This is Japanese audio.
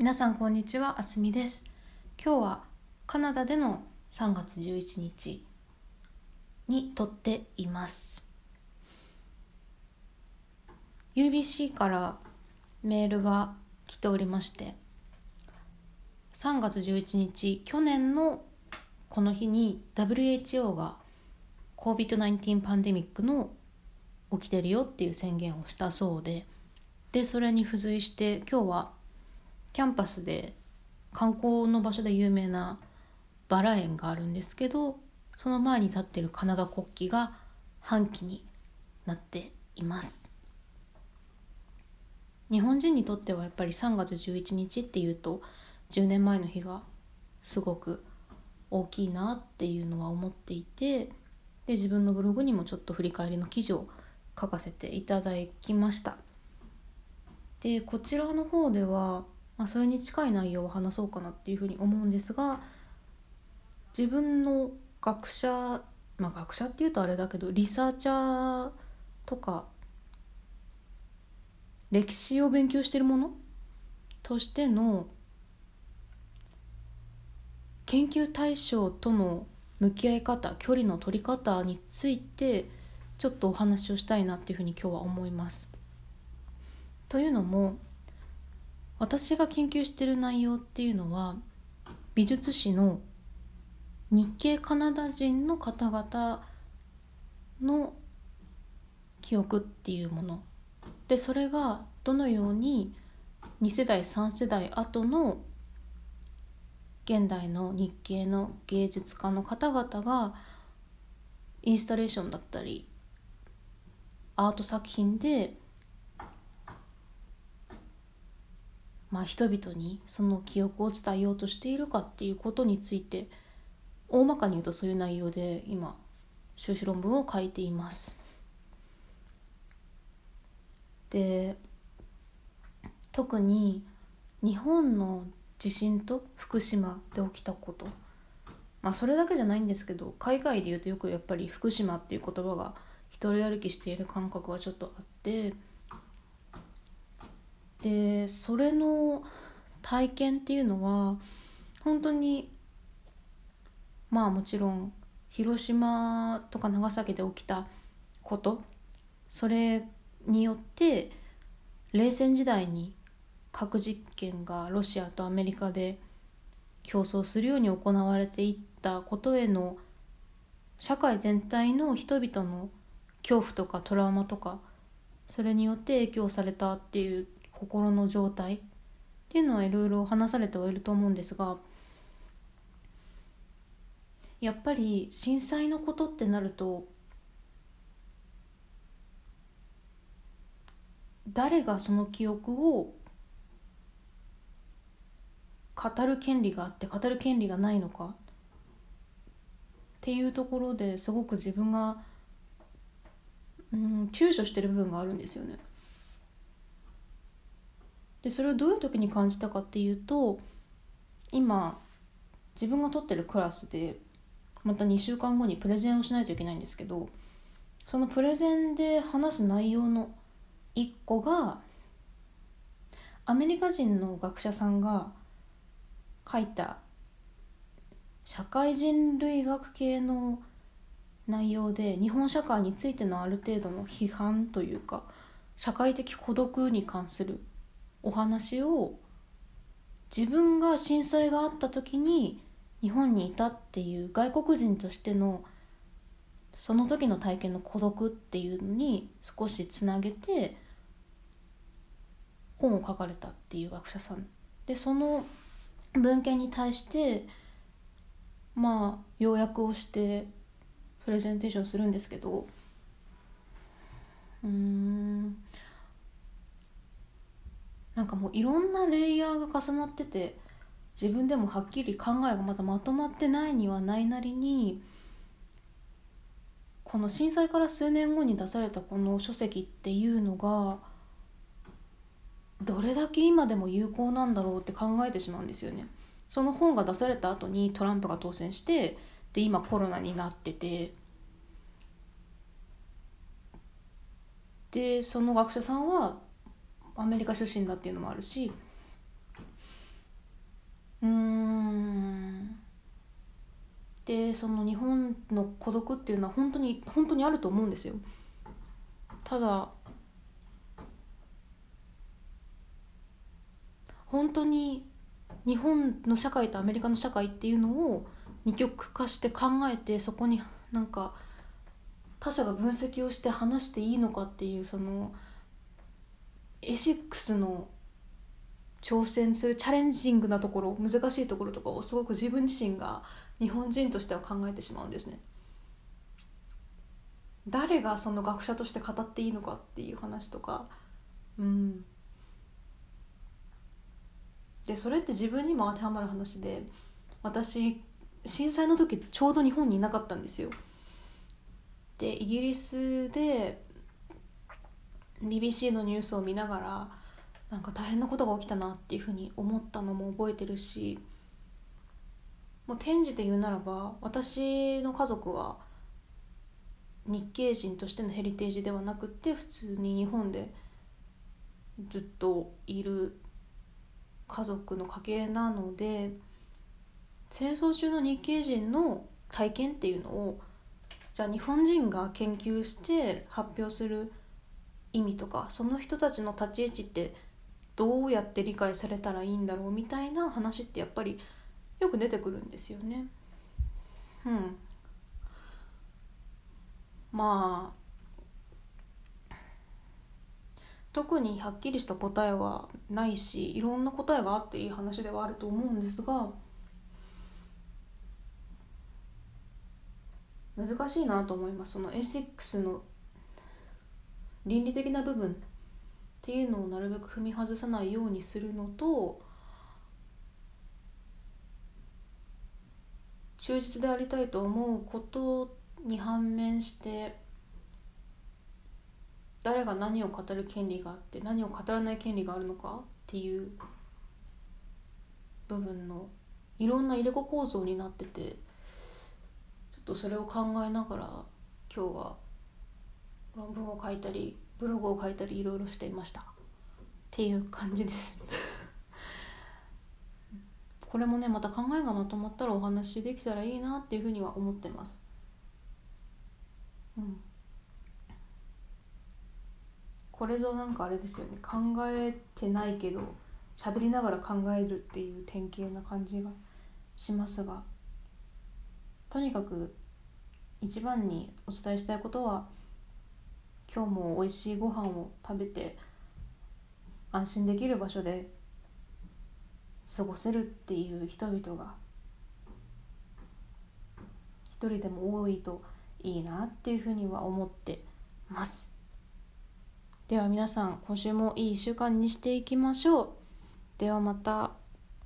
皆さんこんにちはあすみです。今日はカナダでの3月11日に撮っています。UBC からメールが来ておりまして3月11日去年のこの日に WHO が COVID-19 パンデミックの起きてるよっていう宣言をしたそうででそれに付随して今日はキャンパスで観光の場所で有名なバラ園があるんですけどその前に立ってるカナダ国旗が半旗になっています。日本人にとってはやっぱり3月11日っていうと10年前の日がすごく大きいなっていうのは思っていてで自分のブログにもちょっと振り返りの記事を書かせていただきました。でこちらの方ではまあ、それに近い内容を話そうかなっていうふうに思うんですが自分の学者まあ学者っていうとあれだけどリサーチャーとか歴史を勉強してるものとしての研究対象との向き合い方距離の取り方についてちょっとお話をしたいなっていうふうに今日は思います。というのも私が研究してる内容っていうのは美術史の日系カナダ人の方々の記憶っていうもの。でそれがどのように2世代3世代後の現代の日系の芸術家の方々がインスタレーションだったりアート作品でまあ、人々にその記憶を伝えようとしているかっていうことについて大まかに言うとそういう内容で今修士論文を書いています。で特に日本の地震と福島で起きたことまあそれだけじゃないんですけど海外で言うとよくやっぱり福島っていう言葉が一人歩きしている感覚はちょっとあって。でそれの体験っていうのは本当にまあもちろん広島とか長崎で起きたことそれによって冷戦時代に核実験がロシアとアメリカで競争するように行われていったことへの社会全体の人々の恐怖とかトラウマとかそれによって影響されたっていう心の状態っていうのはいろいろ話されてはいると思うんですがやっぱり震災のことってなると誰がその記憶を語る権利があって語る権利がないのかっていうところですごく自分がうん躊躇してる部分があるんですよね。でそれをどういう時に感じたかっていうと今自分が取ってるクラスでまた2週間後にプレゼンをしないといけないんですけどそのプレゼンで話す内容の1個がアメリカ人の学者さんが書いた社会人類学系の内容で日本社会についてのある程度の批判というか社会的孤独に関するお話を自分が震災があった時に日本にいたっていう外国人としてのその時の体験の孤独っていうのに少しつなげて本を書かれたっていう学者さん。でその文献に対してまあ要約をしてプレゼンテーションするんですけどうんなんかもういろんなレイヤーが重なってて自分でもはっきり考えがまだまとまってないにはないなりにこの震災から数年後に出されたこの書籍っていうのがどれだけ今でも有効なんだろうって考えてしまうんですよね。その本が出された後にトランプが当選してで今コロナになっててでその学者さんはアメリカ出身だっていうのもあるし。うん。でその日本の孤独っていうのは本当に本当にあると思うんですよ。ただ本当に日本の社会とアメリカの社会っていうのを二極化して考えてそこになんか他者が分析をして話していいのかっていうそのエシックスの挑戦するチャレンジングなところ難しいところとかをすごく自分自身が日本人としては考えてしまうんですね。誰がその学者として語っていいのかっていう話とか。うん。でそれって自分にも当てはまる話で私震災の時ちょうど日本にいなかったんですよ。でイギリスで BBC のニュースを見ながらなんか大変なことが起きたなっていうふうに思ったのも覚えてるしもう転じて言うならば私の家族は日系人としてのヘリテージではなくて普通に日本でずっといる家族の家系なので戦争中の日系人の体験っていうのをじゃあ日本人が研究して発表する意味とかその人たちの立ち位置ってどうやって理解されたらいいんだろうみたいな話ってやっぱりよく出てくるんですよね。うんまあ特にはっきりした答えはないしいろんな答えがあっていい話ではあると思うんですが難しいなと思いますそのエシックスの倫理的な部分っていうのをなるべく踏み外さないようにするのと忠実でありたいと思うことに反面して誰が何を語る権利があって何を語らない権利があるのかっていう部分のいろんな入れ子構造になっててちょっとそれを考えながら今日は論文を書いたりブログを書いたりいろいろしていました。っていう感じです。これもねまた考えがまとまったらお話できたらいいなっていうふうには思ってます。うん。これぞなんかあれですよね。考えてないけど喋りながら考えるっていう典型な感じがしますがとにかく一番にお伝えしたいことは今日も美味しいご飯を食べて安心できる場所で過ごせるっていう人々が一人でも多いといいなっていうふうには思ってますでは皆さん今週もいい1週間にしていきましょうではまた。